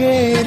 گے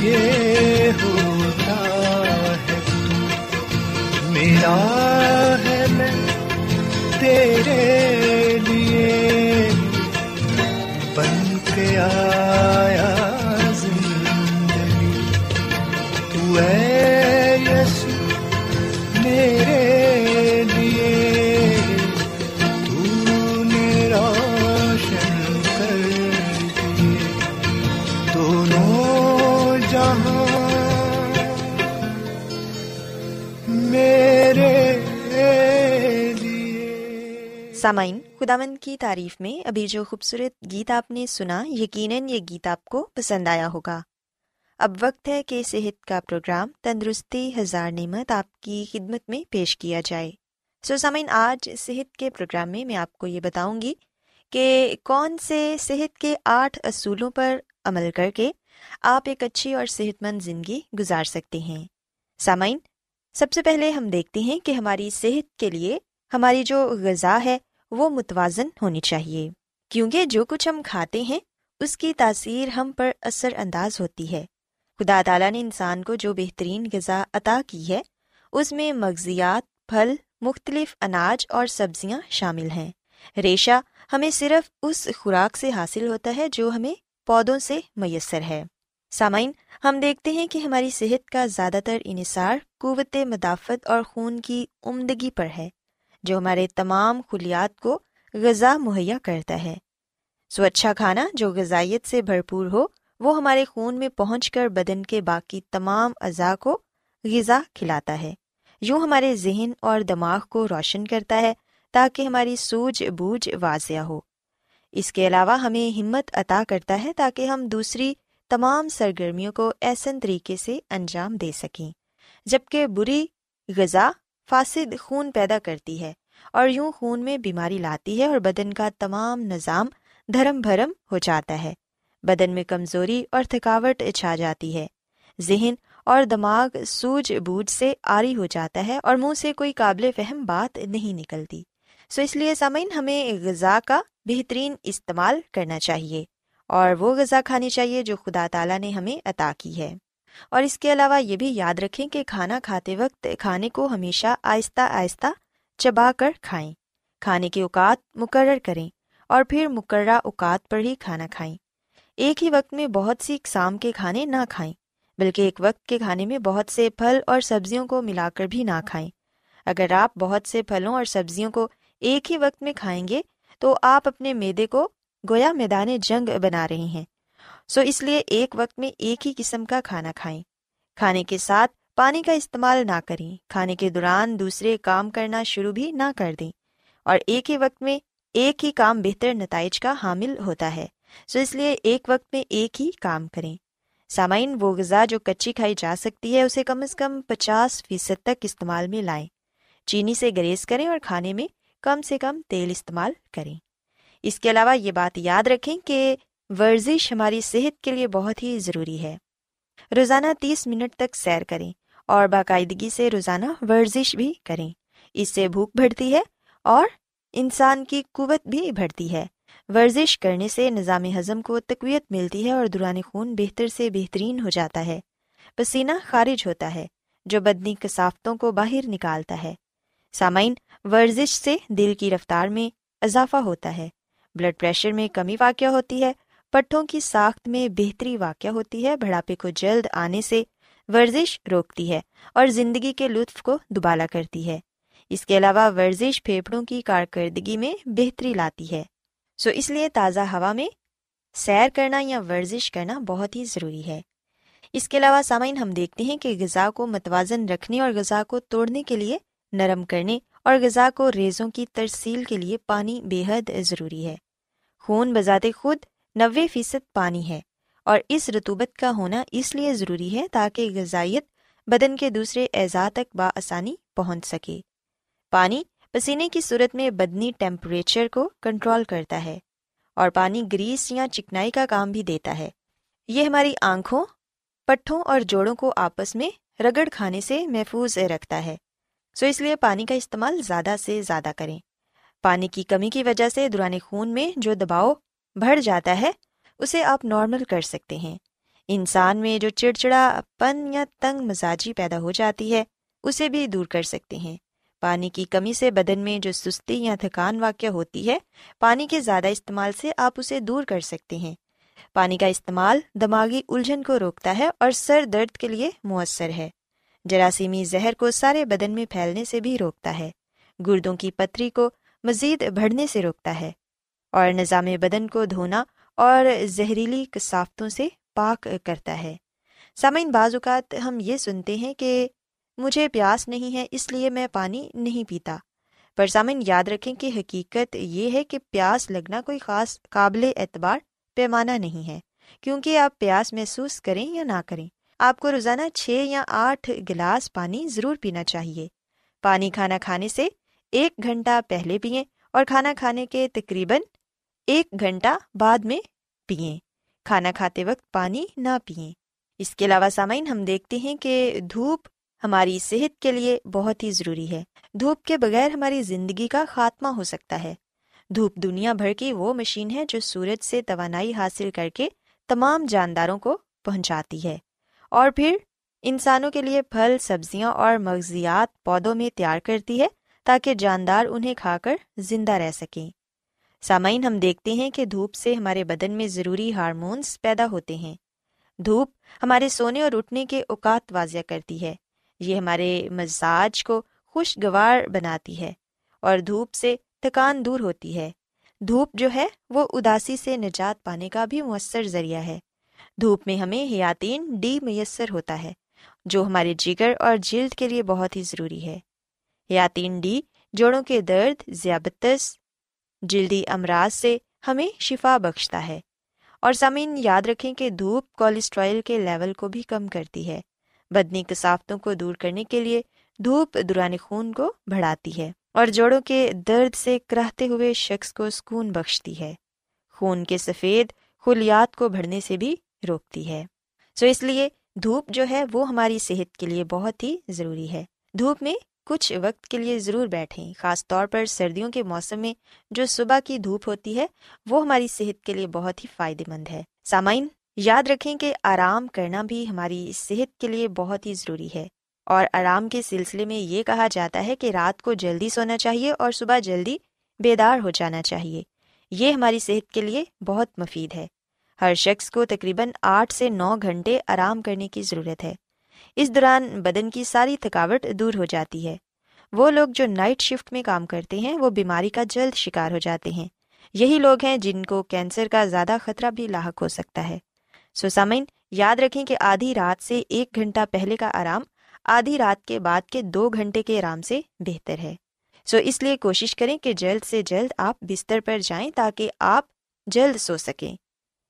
یہ ہوتا ہے۔ میرا ہے میں تیرے سامعین خدامند کی تعریف میں ابھی جو خوبصورت گیت آپ نے سنا یقیناً یہ گیت آپ کو پسند آیا ہوگا۔ اب وقت ہے کہ صحت کا پروگرام تندرستی ہزار نعمت آپ کی خدمت میں پیش کیا جائے۔ سو so, سامعین آج صحت کے پروگرام میں میں آپ کو یہ بتاؤں گی کہ کون سے صحت کے آٹھ اصولوں پر عمل کر کے آپ ایک اچھی اور صحت مند زندگی گزار سکتے ہیں۔ سامعین سب سے پہلے ہم دیکھتے ہیں کہ ہماری صحت کے لیے ہماری جو غذا ہے وہ متوازن ہونی چاہیے۔ کیونکہ جو کچھ ہم کھاتے ہیں، اس کی تاثیر ہم پر اثر انداز ہوتی ہے۔ خدا تعالیٰ نے انسان کو جو بہترین غذا عطا کی ہے، اس میں مغزیات، پھل، مختلف اناج اور سبزیاں شامل ہیں۔ ریشہ ہمیں صرف اس خوراک سے حاصل ہوتا ہے جو ہمیں پودوں سے میسر ہے۔ سامعین، ہم دیکھتے ہیں کہ ہماری صحت کا زیادہ تر انحصار قوت مدافعت اور خون کی عمدگی پر ہے۔ جو ہمارے تمام خلیات کو غذا مہیا کرتا ہے۔ سو اچھا کھانا جو غذائیت سے بھرپور ہو، وہ ہمارے خون میں پہنچ کر بدن کے باقی تمام اعضاء کو غذا کھلاتا ہے۔ یوں ہمارے ذہن اور دماغ کو روشن کرتا ہے تاکہ ہماری سوجھ بوجھ واضح ہو۔ اس کے علاوہ ہمیں ہمت عطا کرتا ہے تاکہ ہم دوسری تمام سرگرمیوں کو ایسن طریقے سے انجام دے سکیں۔ جبکہ بری غذا فاسد خون پیدا کرتی ہے اور یوں خون میں بیماری لاتی ہے اور بدن کا تمام نظام دھرم بھرم ہو جاتا ہے۔ بدن میں کمزوری اور تھکاوٹ چھا جاتی ہے۔ ذہن اور دماغ سوج بوجھ سے آری ہو جاتا ہے اور منہ سے کوئی قابل فہم بات نہیں نکلتی۔ سو so اس لیے سامعین ہمیں غذا کا بہترین استعمال کرنا چاہیے اور وہ غذا کھانی چاہیے جو خدا تعالیٰ نے ہمیں عطا کی ہے۔ اور اس کے علاوہ یہ بھی یاد رکھیں کہ کھانا کھاتے وقت کھانے کو ہمیشہ آہستہ آہستہ چبا کر کھائیں۔ کھانے کے اوقات مقرر کریں اور پھر مقررہ اوقات پر ہی کھانا کھائیں۔ ایک ہی وقت میں بہت سی اقسام کے کھانے نہ کھائیں، بلکہ ایک وقت کے کھانے میں بہت سے پھل اور سبزیوں کو ملا کر بھی نہ کھائیں۔ اگر آپ بہت سے پھلوں اور سبزیوں کو ایک ہی وقت میں کھائیں گے، تو آپ اپنے میدے کو گویا میدان جنگ بنا رہے ہیں۔ سو اس لیے ایک وقت میں ایک ہی قسم کا کھانا کھائیں۔ کھانے کے ساتھ پانی کا استعمال نہ کریں۔ کھانے کے دوران دوسرے کام کرنا شروع بھی نہ کر دیں۔ اور ایک ہی وقت میں ایک ہی کام بہتر نتائج کا حامل ہوتا ہے۔ سو اس لیے ایک وقت میں ایک ہی کام کریں۔ سامعین، وہ غذا جو کچی کھائی جا سکتی ہے، اسے کم از کم پچاس فیصد تک استعمال میں لائیں۔ چینی سے گریز کریں اور کھانے میں کم سے کم تیل استعمال کریں۔ اس کے علاوہ یہ بات یاد رکھیں کہ ورزش ہماری صحت کے لیے بہت ہی ضروری ہے۔ روزانہ تیس منٹ تک سیر کریں اور باقاعدگی سے روزانہ ورزش بھی کریں۔ اس سے بھوک بڑھتی ہے اور انسان کی قوت بھی بڑھتی ہے۔ ورزش کرنے سے نظام ہضم کو تقویت ملتی ہے اور دوران خون بہتر سے بہترین ہو جاتا ہے۔ پسینہ خارج ہوتا ہے، جو بدنی کثافتوں کو باہر نکالتا ہے۔ سامعین، ورزش سے دل کی رفتار میں اضافہ ہوتا ہے۔ بلڈ پریشر میں کمی واقع ہوتی ہے پٹھوں کی ساخت میں بہتری واقع ہوتی ہے، بڑھاپے کو جلد آنے سے ورزش روکتی ہے اور زندگی کے لطف کو دوبالا کرتی ہے۔ اس کے علاوہ ورزش پھیپھڑوں کی کارکردگی میں بہتری لاتی ہے۔ سو so اس لیے تازہ ہوا میں سیر کرنا یا ورزش کرنا بہت ہی ضروری ہے۔ اس کے علاوہ سامعین، ہم دیکھتے ہیں کہ غذا کو متوازن رکھنے اور غذا کو توڑنے کے لیے نرم کرنے اور غذا کو ریزوں کی ترسیل کے لیے پانی بے حد ضروری ہے۔ خون بذات خود نوے فیصد پانی ہے اور اس رتوبت کا ہونا اس لیے ضروری ہے تاکہ غذائیت بدن کے دوسرے اعضاء تک بآسانی پہنچ سکے۔ پانی پسینے کی صورت میں بدنی ٹیمپریچر کو کنٹرول کرتا ہے اور پانی گریس یا چکنائی کا کام بھی دیتا ہے۔ یہ ہماری آنکھوں، پٹھوں اور جوڑوں کو آپس میں رگڑ کھانے سے محفوظ رکھتا ہے۔ سو اس لیے پانی کا استعمال زیادہ سے زیادہ کریں۔ پانی کی کمی کی وجہ سے دوران خون میں جو دباؤ بڑھ جاتا ہے، اسے آپ نارمل کر سکتے ہیں۔ انسان میں جو چڑچڑا پن یا تنگ مزاجی پیدا ہو جاتی ہے، اسے بھی دور کر سکتے ہیں۔ پانی کی کمی سے بدن میں جو سستی یا تھکان واقع ہوتی ہے، پانی کے زیادہ استعمال سے آپ اسے دور کر سکتے ہیں۔ پانی کا استعمال دماغی الجھن کو روکتا ہے اور سر درد کے لیے مؤثر ہے۔ جراثیمی زہر کو سارے بدن میں پھیلنے سے بھی روکتا ہے۔ گردوں کی پتھری کو مزید بڑھنے سے روکتا ہے۔ اور نظام بدن کو دھونا اور زہریلی کثافتوں سے پاک کرتا ہے۔ سامعین، بعض اوقات ہم یہ سنتے ہیں کہ مجھے پیاس نہیں ہے، اس لیے میں پانی نہیں پیتا۔ پر سامعین، یاد رکھیں کہ حقیقت یہ ہے کہ پیاس لگنا کوئی خاص قابل اعتبار پیمانہ نہیں ہے۔ کیونکہ آپ پیاس محسوس کریں یا نہ کریں، آپ کو روزانہ چھ یا آٹھ گلاس پانی ضرور پینا چاہیے۔ پانی کھانا کھانے سے ایک گھنٹہ پہلے پئیں اور کھانا کھانے کے تقریباً ایک گھنٹہ بعد میں پئیں کھانا کھاتے وقت پانی نہ پئیں اس کے علاوہ سامعین، ہم دیکھتے ہیں کہ دھوپ ہماری صحت کے لیے بہت ہی ضروری ہے۔ دھوپ کے بغیر ہماری زندگی کا خاتمہ ہو سکتا ہے۔ دھوپ دنیا بھر کی وہ مشین ہے جو سورج سے توانائی حاصل کر کے تمام جانداروں کو پہنچاتی ہے۔ اور پھر انسانوں کے لیے پھل، سبزیاں اور مغزیات پودوں میں تیار کرتی ہے تاکہ جاندار انہیں کھا کر زندہ رہ سکیں۔ سامعین، ہم دیکھتے ہیں کہ دھوپ سے ہمارے بدن میں ضروری ہارمونس پیدا ہوتے ہیں۔ دھوپ ہمارے سونے اور اٹھنے کے اوقات واضح کرتی ہے۔ یہ ہمارے مزاج کو خوشگوار بناتی ہے اور دھوپ سے تھکان دور ہوتی ہے۔ دھوپ جو ہے وہ اداسی سے نجات پانے کا بھی مؤثر ذریعہ ہے۔ دھوپ میں ہمیں حیاتین ڈی میسر ہوتا ہے، جو ہمارے جگر اور جلد کے لیے بہت ہی ضروری ہے۔ حیاتین ڈی، جوڑوں کے درد، ذیابطس جلدی امراض سے ہمیں شفا بخشتا ہے۔ اور سامعین، یاد رکھیں کہ دھوپ کولیسٹرائل کے لیول کو بھی کم کرتی ہے۔ بدنی کثافتوں کو دور کرنے کے لیے دھوپ دوران خون کو بڑھاتی ہے اور جوڑوں کے درد سے کراہتے ہوئے شخص کو سکون بخشتی ہے۔ خون کے سفید خلیات کو بڑھنے سے بھی روکتی ہے۔ سو اس لیے دھوپ جو ہے وہ ہماری صحت کے لیے بہت ہی ضروری ہے۔ دھوپ میں کچھ وقت کے لیے ضرور بیٹھیں، خاص طور پر سردیوں کے موسم میں جو صبح کی دھوپ ہوتی ہے، وہ ہماری صحت کے لیے بہت ہی فائدے مند ہے۔ سامعین، یاد رکھیں کہ آرام کرنا بھی ہماری صحت کے لیے بہت ہی ضروری ہے۔ اور آرام کے سلسلے میں یہ کہا جاتا ہے کہ رات کو جلدی سونا چاہیے اور صبح جلدی بیدار ہو جانا چاہیے۔ یہ ہماری صحت کے لیے بہت مفید ہے۔ ہر شخص کو تقریباً آٹھ سے نو گھنٹے آرام کرنے کی ضرورت ہے۔ اس دوران بدن کی ساری تھکاوٹ دور ہو جاتی ہے۔ وہ لوگ جو نائٹ شفٹ میں کام کرتے ہیں، وہ بیماری کا جلد شکار ہو جاتے ہیں۔ یہی لوگ ہیں جن کو کینسر کا زیادہ خطرہ بھی لاحق ہو سکتا ہے۔ سوسامین یاد رکھیں کہ آدھی رات سے ایک گھنٹہ پہلے کا آرام آدھی رات کے بعد کے دو گھنٹے کے آرام سے بہتر ہے۔ سو اس لیے کوشش کریں کہ جلد سے جلد آپ بستر پر جائیں تاکہ آپ جلد سو سکیں۔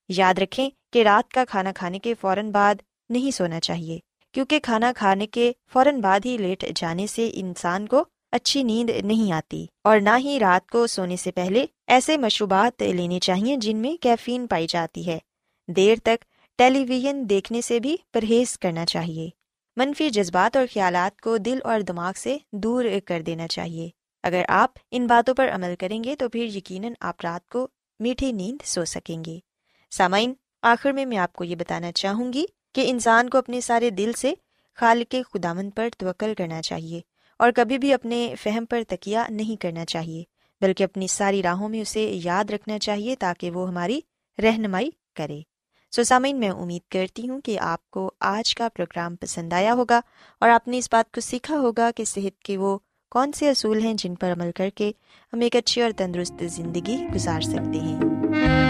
یاد رکھیں کہ رات کا کھانا کھانے کے فوراً بعد نہیں سونا چاہیے۔ کیونکہ کھانا کھانے کے فوراً بعد ہی لیٹ جانے سے انسان کو اچھی نیند نہیں آتی اور نہ ہی رات کو سونے سے پہلے ایسے مشروبات لینے چاہیے جن میں کیفین پائی جاتی ہے۔ دیر تک ٹیلی ویژن دیکھنے سے بھی پرہیز کرنا چاہیے۔ منفی جذبات اور خیالات کو دل اور دماغ سے دور کر دینا چاہیے۔ اگر آپ ان باتوں پر عمل کریں گے تو پھر یقیناً آپ رات کو میٹھی نیند سو سکیں گے۔ سامعین، آخر میں میں آپ کو یہ بتانا چاہوں گی کہ انسان کو اپنے سارے دل سے خالق خدامن پر توکل کرنا چاہیے اور کبھی بھی اپنے فہم پر تکیہ نہیں کرنا چاہیے، بلکہ اپنی ساری راہوں میں اسے یاد رکھنا چاہیے تاکہ وہ ہماری رہنمائی کرے۔ سو سامعین، میں امید کرتی ہوں کہ آپ کو آج کا پروگرام پسند آیا ہوگا اور آپ نے اس بات کو سیکھا ہوگا کہ صحت کے وہ کون سے اصول ہیں جن پر عمل کر کے ہم ایک اچھی اور تندرست زندگی گزار سکتے ہیں۔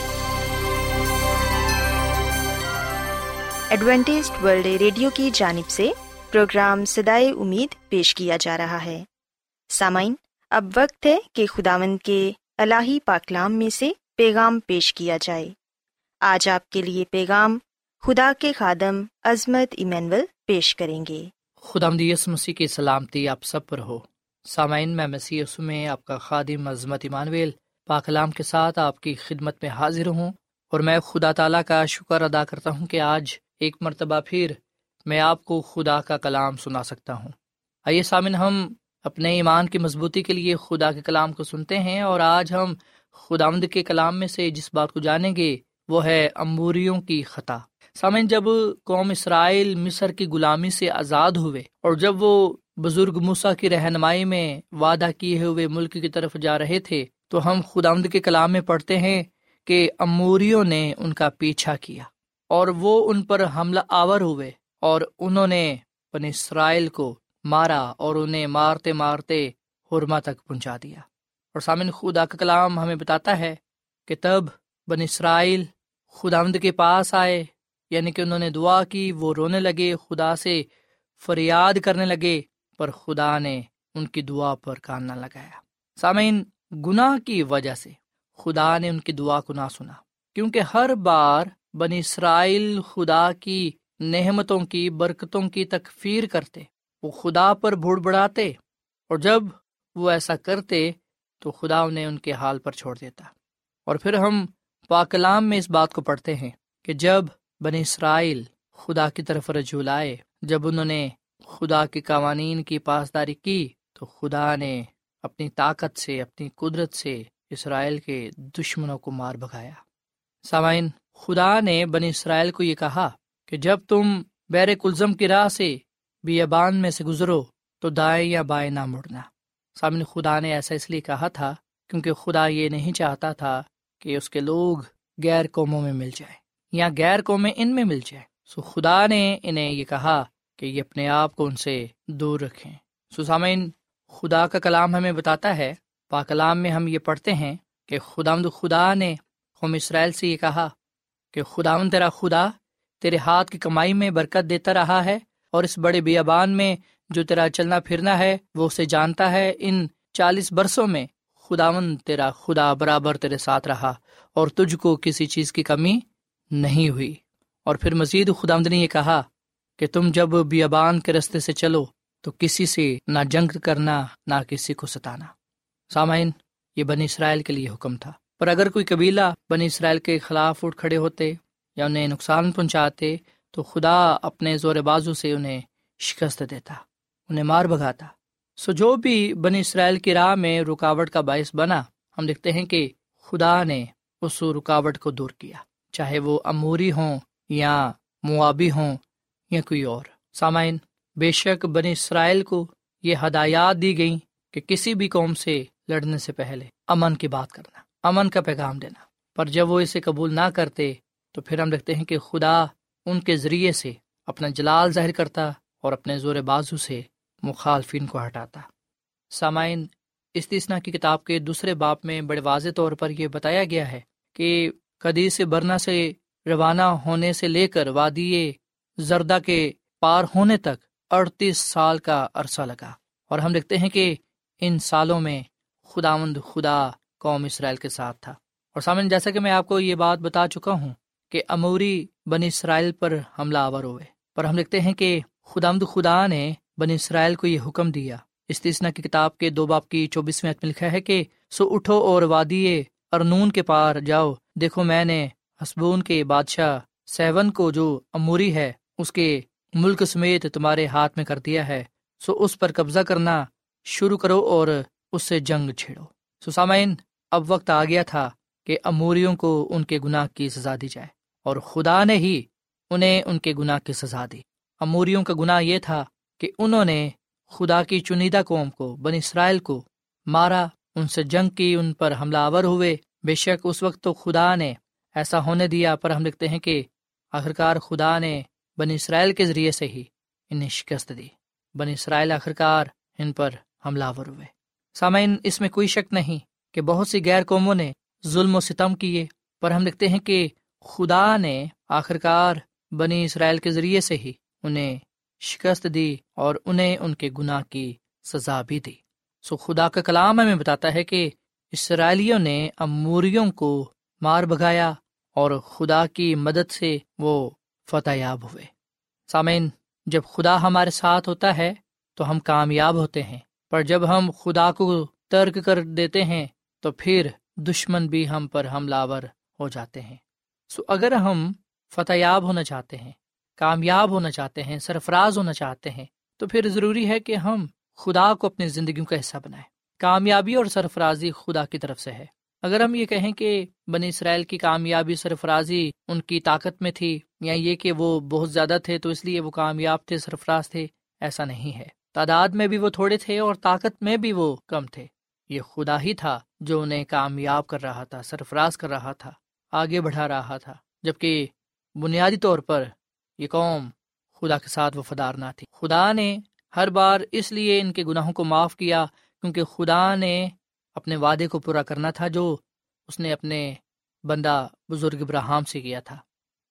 Adventist world radio کی جانب سے پروگرام سدائے امید پیش کیا جا رہا ہے۔ سامعین، اب وقت ہے کہ خداوند کے الہی پاکلام میں سے پیغام پیش کیا جائے۔ آج آپ کے لیے پیغام خدا کے خادم عظمت ایمینول پیش کریں گے۔ خدا مدیس مسیح کی سلامتی آپ سب پر ہو۔ سامعین، میں مسیح میں آپ کا خادم عظمت ایمانویل پاکلام کے ساتھ آپ کی خدمت میں حاضر ہوں اور میں خدا تعالیٰ کا شکر ادا کرتا ہوں کہ آج ایک مرتبہ پھر میں آپ کو خدا کا کلام سنا سکتا ہوں۔ آئیے سامن ہم اپنے ایمان کی مضبوطی کے لیے خدا کے کلام کو سنتے ہیں اور آج ہم خدا کے کلام میں سے جس بات کو جانیں گے، وہ ہے امبوریوں کی خطا۔ سامن جب قوم اسرائیل مصر کی غلامی سے آزاد ہوئے اور جب وہ بزرگ موسا کی رہنمائی میں وعدہ کیے ہوئے ملک کی طرف جا رہے تھے، تو ہم خدا کے کلام میں پڑھتے ہیں کہ اموریوں نے ان کا پیچھا کیا۔ اور وہ ان پر حملہ آور ہوئے اور انہوں نے بن اسرائیل کو مارا اور انہیں مارتے مارتے حرما تک پہنچا دیا۔ اور سامن، خدا کا کلام ہمیں بتاتا ہے کہ تب بن اسرائیل خدا کے پاس آئے یعنی کہ انہوں نے دعا کی، وہ رونے لگے، خدا سے فریاد کرنے لگے، پر خدا نے ان کی دعا پر کان نہ لگایا۔ سامعین، گناہ کی وجہ سے خدا نے ان کی دعا کو نہ سنا، کیونکہ ہر بار بن اسرائیل خدا کی نعمتوں کی برکتوں کی تکفیر کرتے، وہ خدا پر بھوڑ بڑھاتے، اور جب وہ ایسا کرتے تو خدا انہیں ان کے حال پر چھوڑ دیتا۔ اور پھر ہم پاکلام میں اس بات کو پڑھتے ہیں کہ جب بن اسرائیل خدا کی طرف رجوع لائے، جب انہوں نے خدا کے قوانین کی پاسداری کی، تو خدا نے اپنی طاقت سے، اپنی قدرت سے اسرائیل کے دشمنوں کو مار بگایا سامعین خدا نے بنی اسرائیل کو یہ کہا کہ جب تم بیر کلزم کی راہ سے بیابان میں سے گزرو تو دائیں یا بائیں نہ مڑنا۔ سامنے خدا نے ایسا اس لیے کہا تھا کیونکہ خدا یہ نہیں چاہتا تھا کہ اس کے لوگ غیر قوموں میں مل جائے یا غیر قومیں ان میں مل جائے سو خدا نے انہیں یہ کہا کہ یہ اپنے آپ کو ان سے دور رکھیں۔ سو سامعین، خدا کا کلام ہمیں بتاتا ہے پاکلام میں ہم یہ پڑھتے ہیں کہ خدا خدا نے قوم اسرائیل سے یہ کہا کہ خداون تیرا خدا تیرے ہاتھ کی کمائی میں برکت دیتا رہا ہے اور اس بڑے بیابان میں جو تیرا چلنا پھرنا ہے وہ اسے جانتا ہے۔ ان چالیس برسوں میں خداون تیرا خدا برابر تیرے ساتھ رہا اور تجھ کو کسی چیز کی کمی نہیں ہوئی۔ اور پھر مزید خداوند نے یہ کہا کہ تم جب بیابان کے رستے سے چلو تو کسی سے نہ جنگ کرنا، نہ کسی کو ستانا۔ سامعین، یہ بنی اسرائیل کے لیے حکم تھا۔ پر اگر کوئی قبیلہ بنی اسرائیل کے خلاف اٹھ کھڑے ہوتے یا انہیں نقصان پہنچاتے، تو خدا اپنے زور بازو سے انہیں شکست دیتا، انہیں مار بھگاتا۔ سو جو بھی بنی اسرائیل کی راہ میں رکاوٹ کا باعث بنا، ہم دیکھتے ہیں کہ خدا نے اس رکاوٹ کو دور کیا۔ چاہے وہ اموری ہوں یا موابی ہوں یا کوئی اور۔ سامعین، بے شک بنی اسرائیل کو یہ ہدایات دی گئیں کہ کسی بھی قوم سے لڑنے سے پہلے امن کی بات کرنا۔ امن کا پیغام دینا۔ پر جب وہ اسے قبول نہ کرتے، تو پھر ہم دیکھتے ہیں کہ خدا ان کے ذریعے سے اپنا جلال ظاہر کرتا اور اپنے زور بازو سے مخالفین کو ہٹاتا۔ سامعین استثنا کی کتاب کے دوسرے باپ میں بڑے واضح طور پر یہ بتایا گیا ہے کہ قدی سے برنا سے روانہ ہونے سے لے کر وادی زردہ کے پار ہونے تک اڑتیس سال کا عرصہ لگا۔ اور ہم دیکھتے ہیں کہ ان سالوں میں خداوند خدا قوم اسرائیل کے ساتھ تھا۔ اور سامن، جیسا کہ میں آپ کو یہ بات بتا چکا ہوں کہ اموری بن اسرائیل پر حملہ آور ہوئے، پر ہم لکھتے ہیں کہ خدا خدا نے بن اسرائیل کو یہ حکم دیا۔ استثنا کی کتاب کے دو باپ کی چوبیسویں لکھا ہے کہ سو اٹھو اور وادی ارنون کے پار جاؤ۔ دیکھو، میں نے حسبون کے بادشاہ سیون کو جو اموری ہے، اس کے ملک سمیت تمہارے ہاتھ میں کر دیا ہے۔ سو اس پر قبضہ کرنا شروع کرو اور اس سے جنگ چھیڑو۔ سو سامعین اب وقت آ گیا تھا کہ اموریوں کو ان کے گناہ کی سزا دی جائے اور خدا نے ہی انہیں ان کے گناہ کی سزا دی۔ اموریوں کا گناہ یہ تھا کہ انہوں نے خدا کی چنیدہ قوم کو بن اسرائیل کو مارا، ان سے جنگ کی، ان پر حملہ آور ہوئے۔ بے شک اس وقت تو خدا نے ایسا ہونے دیا، پر ہم لکھتے ہیں کہ آخرکار خدا نے بن اسرائیل کے ذریعے سے ہی انہیں شکست دی۔ بن اسرائیل آخرکار ان پر حملہ آور ہوئے۔ سامعین، اس میں کوئی شک نہیں۔ کہ بہت سی غیر قوموں نے ظلم و ستم کیے، پر ہم لکھتے ہیں کہ خدا نے آخرکار بنی اسرائیل کے ذریعے سے ہی انہیں شکست دی اور انہیں ان کے گناہ کی سزا بھی دی۔ سو خدا کا کلام ہمیں بتاتا ہے کہ اسرائیلیوں نے اموریوں کو مار بگایا اور خدا کی مدد سے وہ فتح یاب ہوئے۔ سامعین، جب خدا ہمارے ساتھ ہوتا ہے تو ہم کامیاب ہوتے ہیں، پر جب ہم خدا کو ترک کر دیتے ہیں تو پھر دشمن بھی ہم پر حملہ آور ہو جاتے ہیں۔ سو اگر ہم فتح یاب ہونا چاہتے ہیں، کامیاب ہونا چاہتے ہیں، سرفراز ہونا چاہتے ہیں، تو پھر ضروری ہے کہ ہم خدا کو اپنی زندگیوں کا حصہ بنائیں۔ کامیابی اور سرفرازی خدا کی طرف سے ہے۔ اگر ہم یہ کہیں کہ بنی اسرائیل کی کامیابی، سرفرازی ان کی طاقت میں تھی یا یہ کہ وہ بہت زیادہ تھے تو اس لیے وہ کامیاب تھے، سرفراز تھے، ایسا نہیں ہے۔ تعداد میں بھی وہ تھوڑے تھے اور طاقت میں بھی وہ کم تھے۔ یہ خدا ہی تھا جو انہیں کامیاب کر رہا تھا، سرفراز کر رہا تھا، آگے بڑھا رہا تھا، جبکہ بنیادی طور پر یہ قوم خدا کے ساتھ وفادار نہ تھی۔ خدا نے ہر بار اس لیے ان کے گناہوں کو معاف کیا کیونکہ خدا نے اپنے وعدے کو پورا کرنا تھا جو اس نے اپنے بندہ بزرگ ابراہم سے کیا تھا۔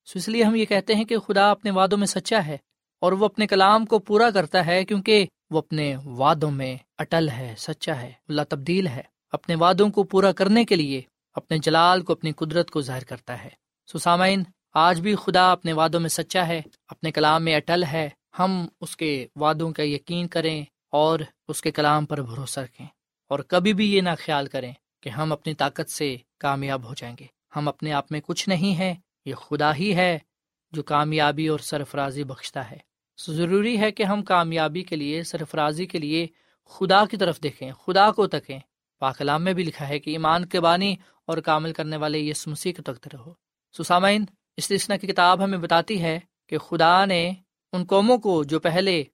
سو اس لیے ہم یہ کہتے ہیں کہ خدا اپنے وعدوں میں سچا ہے اور وہ اپنے کلام کو پورا کرتا ہے کیونکہ وہ اپنے وعدوں میں اٹل ہے، سچا ہے، اللہ تبدیل ہے۔ اپنے وعدوں کو پورا کرنے کے لیے اپنے جلال کو، اپنی قدرت کو ظاہر کرتا ہے۔ سو سامعین، آج بھی خدا اپنے وعدوں میں سچا ہے، اپنے کلام میں اٹل ہے۔ ہم اس کے وعدوں کا یقین کریں اور اس کے کلام پر بھروسہ رکھیں۔ اور کبھی بھی یہ نہ خیال کریں کہ ہم اپنی طاقت سے کامیاب ہو جائیں گے۔ ہم اپنے آپ میں کچھ نہیں ہیں، یہ خدا ہی ہے جو کامیابی اور سرفرازی بخشتا ہے۔ ضروری ہے کہ ہم کامیابی کے لیے، سرفرازی کے لیے خدا کی طرف دیکھیں، خدا کو تکیں۔ پاکلام میں بھی لکھا ہے کہ ایمان کے بانی اور کامل کرنے والے یس مسیح کے تخت رہو۔ سسامین استثنا کی کتاب ہمیں بتاتی ہے کہ خدا نے ان قوموں کو جو پہلے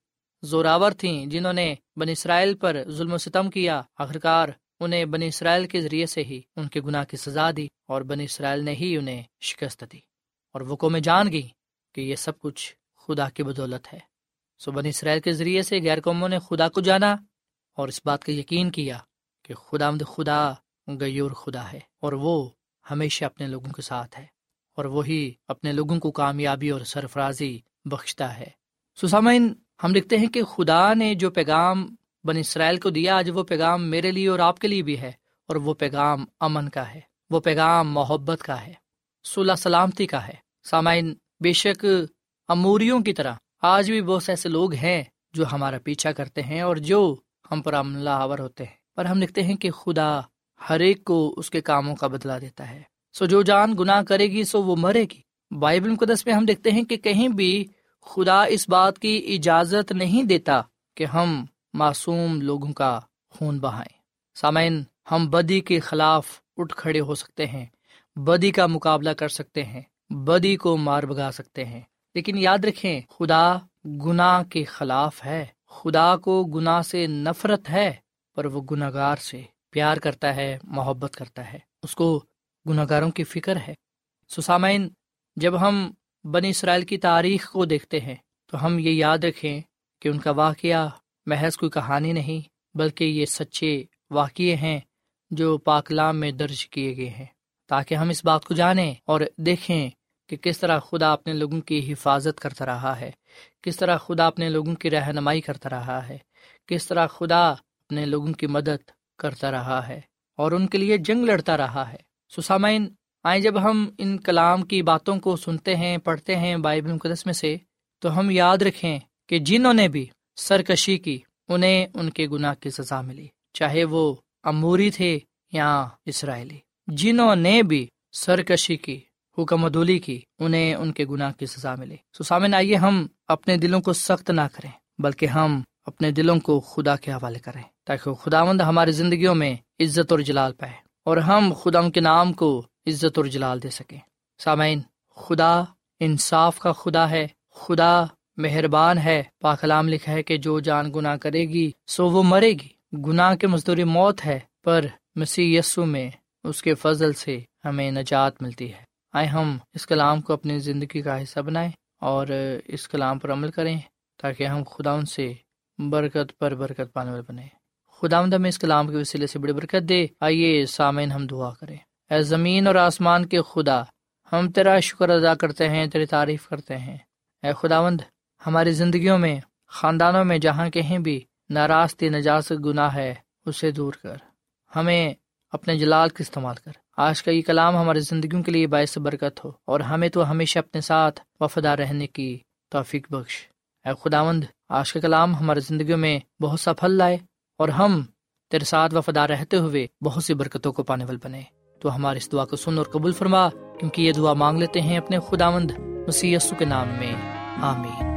زوراور تھیں، جنہوں نے بن اسرائیل پر ظلم و ستم کیا، آخرکار انہیں بن اسرائیل کے ذریعے سے ہی ان کے گناہ کی سزا دی اور بن اسرائیل نے ہی انہیں شکست دی۔ اور وہ قومیں جان گئی کہ یہ سب کچھ خدا کی بدولت ہے۔ سو بن اسرائیل کے ذریعے سے غیر قوموں نے خدا کو جانا اور اس بات کا یقین کیا کہ خدا مد خدا، غیور خدا ہے اور وہ ہمیشہ اپنے لوگوں کے ساتھ ہے اور وہی اپنے لوگوں کو کامیابی اور سرفرازی بخشتا ہے۔ سسامین ہم لکھتے ہیں کہ خدا نے جو پیغام بن اسرائیل کو دیا، آج وہ پیغام میرے لیے اور آپ کے لیے بھی ہے اور وہ پیغام امن کا ہے، وہ پیغام محبت کا ہے صلاح سلامتی کا ہے۔ سامعین، بے شک اموریوں کی طرح۔ آج بھی بہت سے ایسے لوگ ہیں جو ہمارا پیچھا کرتے ہیں اور جو ہم پر عملہ آور ہوتے ہیں۔ پر ہم لکھتے ہیں کہ خدا ہر ایک کو اس کے کاموں کا بدلا دیتا ہے۔ سو جو جان گناہ کرے گی، سو وہ مرے گی۔ بائبل مقدس میں ہم دیکھتے ہیں کہ کہیں بھی خدا اس بات کی اجازت نہیں دیتا کہ ہم معصوم لوگوں کا خون بہائیں۔ سامعین، ہم بدی کے خلاف اٹھ کھڑے ہو سکتے ہیں، بدی کا مقابلہ کر سکتے ہیں، بدی کو مار بگا سکتے ہیں۔ لیکن یاد رکھیں، خدا گناہ کے خلاف ہے۔ خدا کو گناہ سے نفرت ہے، پر وہ گناہ گار سے پیار کرتا ہے، محبت کرتا ہے۔ اس کو گناہ گاروں کی فکر ہے۔ سسامین جب ہم بنی اسرائیل کی تاریخ کو دیکھتے ہیں، تو ہم یہ یاد رکھیں کہ ان کا واقعہ محض کوئی کہانی نہیں، بلکہ یہ سچے واقعے ہیں جو پاکلام میں درج کیے گئے ہیں۔ تاکہ ہم اس بات کو جانیں اور دیکھیں کہ کس طرح خدا اپنے لوگوں کی حفاظت کرتا رہا ہے، کس طرح خدا اپنے لوگوں کی رہنمائی کرتا رہا ہے، کس طرح خدا اپنے لوگوں کی مدد کرتا رہا ہے اور ان کے لیے جنگ لڑتا رہا ہے۔ سسامین آئیں جب ہم ان کلام کی باتوں کو سنتے ہیں، پڑھتے ہیں بائبل مقدس میں سے، تو ہم یاد رکھیں کہ جنہوں نے بھی سرکشی کی، انہیں ان کے گناہ کی سزا ملی، چاہے وہ اموری تھے یا اسرائیلی۔ جنہوں نے بھی سرکشی کی حکم ودولی کی، انہیں ان کے گناہ کی سزا ملی۔ سو سامن آئیے ہم اپنے دلوں کو سخت نہ کریں، بلکہ ہم اپنے دلوں کو خدا کے حوالے کریں، تاکہ خدا مند ہماری زندگیوں میں عزت اور جلال پائے اور ہم خدا کے نام کو عزت اور جلال دے سکیں۔ سامعین، خدا انصاف کا خدا ہے، خدا مہربان ہے۔ پاکلام لکھا ہے کہ جو جان گنا کرے گی، سو وہ مرے گی۔ گناہ کے مزدوری موت ہے، پر مسیح یسو میں اس کے فضل سے ہمیں نجات ملتی ہے۔ آئے ہم اس کلام کو اپنی زندگی کا حصہ بنائیں اور اس کلام پر عمل کریں تاکہ ہم خدا ان سے برکت پر برکت پانے والے بنے خدا ہمیں اس کلام کے وسیلے سے بڑی برکت دے۔ آئیے سامعین ہم دعا کریں۔ اے زمین اور آسمان کے خدا، ہم تیرا شکر ادا کرتے ہیں، تیری تعریف کرتے ہیں۔ اے خداوند، ہماری زندگیوں میں، خاندانوں میں، جہاں کہیں بھی ناراستی نجاست گناہ ہے، اسے دور کر۔ ہمیں اپنے جلال کا استعمال کر۔ آج کا یہ کلام ہماری زندگیوں کے لیے باعث برکت ہو اور ہمیں تو ہمیشہ اپنے ساتھ وفادار رہنے کی توفیق بخش۔ اے خداوند، آج کا کلام ہماری زندگیوں میں بہت سا پھل لائے اور ہم تیرے ساتھ وفادار رہتے ہوئے بہت سی برکتوں کو پانے والے بنے۔ تو ہماری اس دعا کو سن اور قبول فرما، کیونکہ یہ دعا مانگ لیتے ہیں اپنے خداوند مسی کے نام میں۔ آمین۔